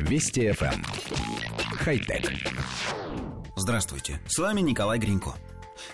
Вести FM. Эм. Хай-тек. Здравствуйте, с вами Николай Гринько.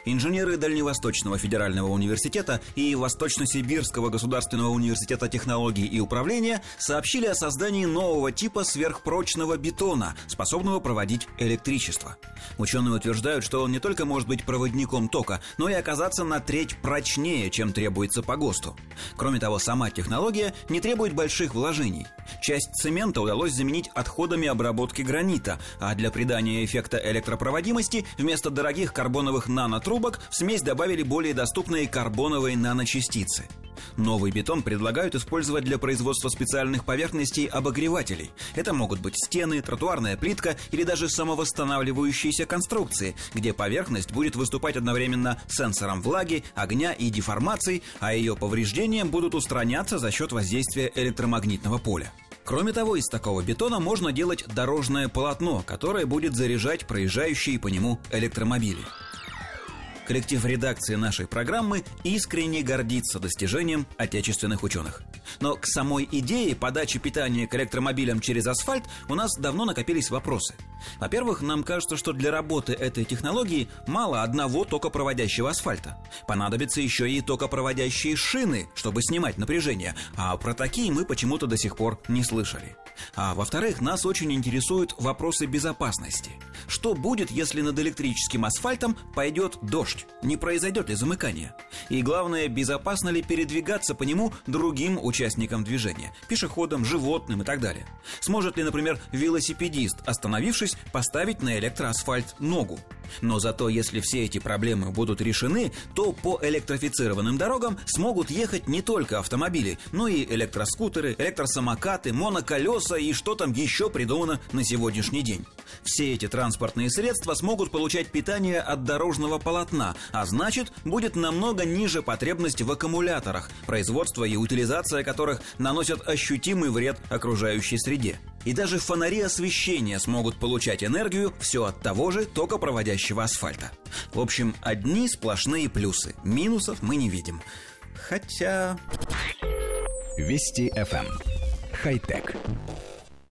Инженеры Дальневосточного федерального университета и Восточно-Сибирского государственного университета технологий и управления сообщили о создании нового типа сверхпрочного бетона, способного проводить электричество. Ученые утверждают, что он не только может быть проводником тока, но и оказаться на треть прочнее, чем требуется по ГОСТу. Кроме того, сама технология не требует больших вложений. Часть цемента удалось заменить отходами обработки гранита, а для придания эффекта электропроводимости вместо дорогих карбоновых нанотрубок в смесь добавили более доступные карбоновые наночастицы. Новый бетон предлагают использовать для производства специальных поверхностей обогревателей. Это могут быть стены, тротуарная плитка или даже самовосстанавливающиеся конструкции, где поверхность будет выступать одновременно сенсором влаги, огня и деформаций, а ее повреждения будут устраняться за счет воздействия электромагнитного поля. Кроме того, из такого бетона можно делать дорожное полотно, которое будет заряжать проезжающие по нему электромобили. Коллектив редакции нашей программы искренне гордится достижением отечественных ученых. Но к самой идее подачи питания к электромобилям через асфальт у нас давно накопились вопросы. Во-первых, нам кажется, что для работы этой технологии мало одного токопроводящего асфальта. Понадобятся еще и токопроводящие шины, чтобы снимать напряжение, а про такие мы почему-то до сих пор не слышали. А во-вторых, нас очень интересуют вопросы безопасности. Что будет, если над электрическим асфальтом пойдет дождь? Не произойдет ли замыкание? И главное, безопасно ли передвигаться по нему другим участникам движения? Пешеходам, животным и так далее. Сможет ли, например, велосипедист, остановившись, поставить на электроасфальт ногу? Но зато если все эти проблемы будут решены, то по электрифицированным дорогам смогут ехать не только автомобили, но и электроскутеры, электросамокаты, моноколеса и что там еще придумано на сегодняшний день. Все эти транспортные средства смогут получать питание от дорожного полотна, а значит, будет намного ниже потребность в аккумуляторах, производство и утилизация которых наносят ощутимый вред окружающей среде. И даже фонари освещения смогут получать энергию все от того же токопроводящего асфальта. В общем, одни сплошные плюсы. Минусов мы не видим. Хотя... Вести FM. Эм. Хай-тек.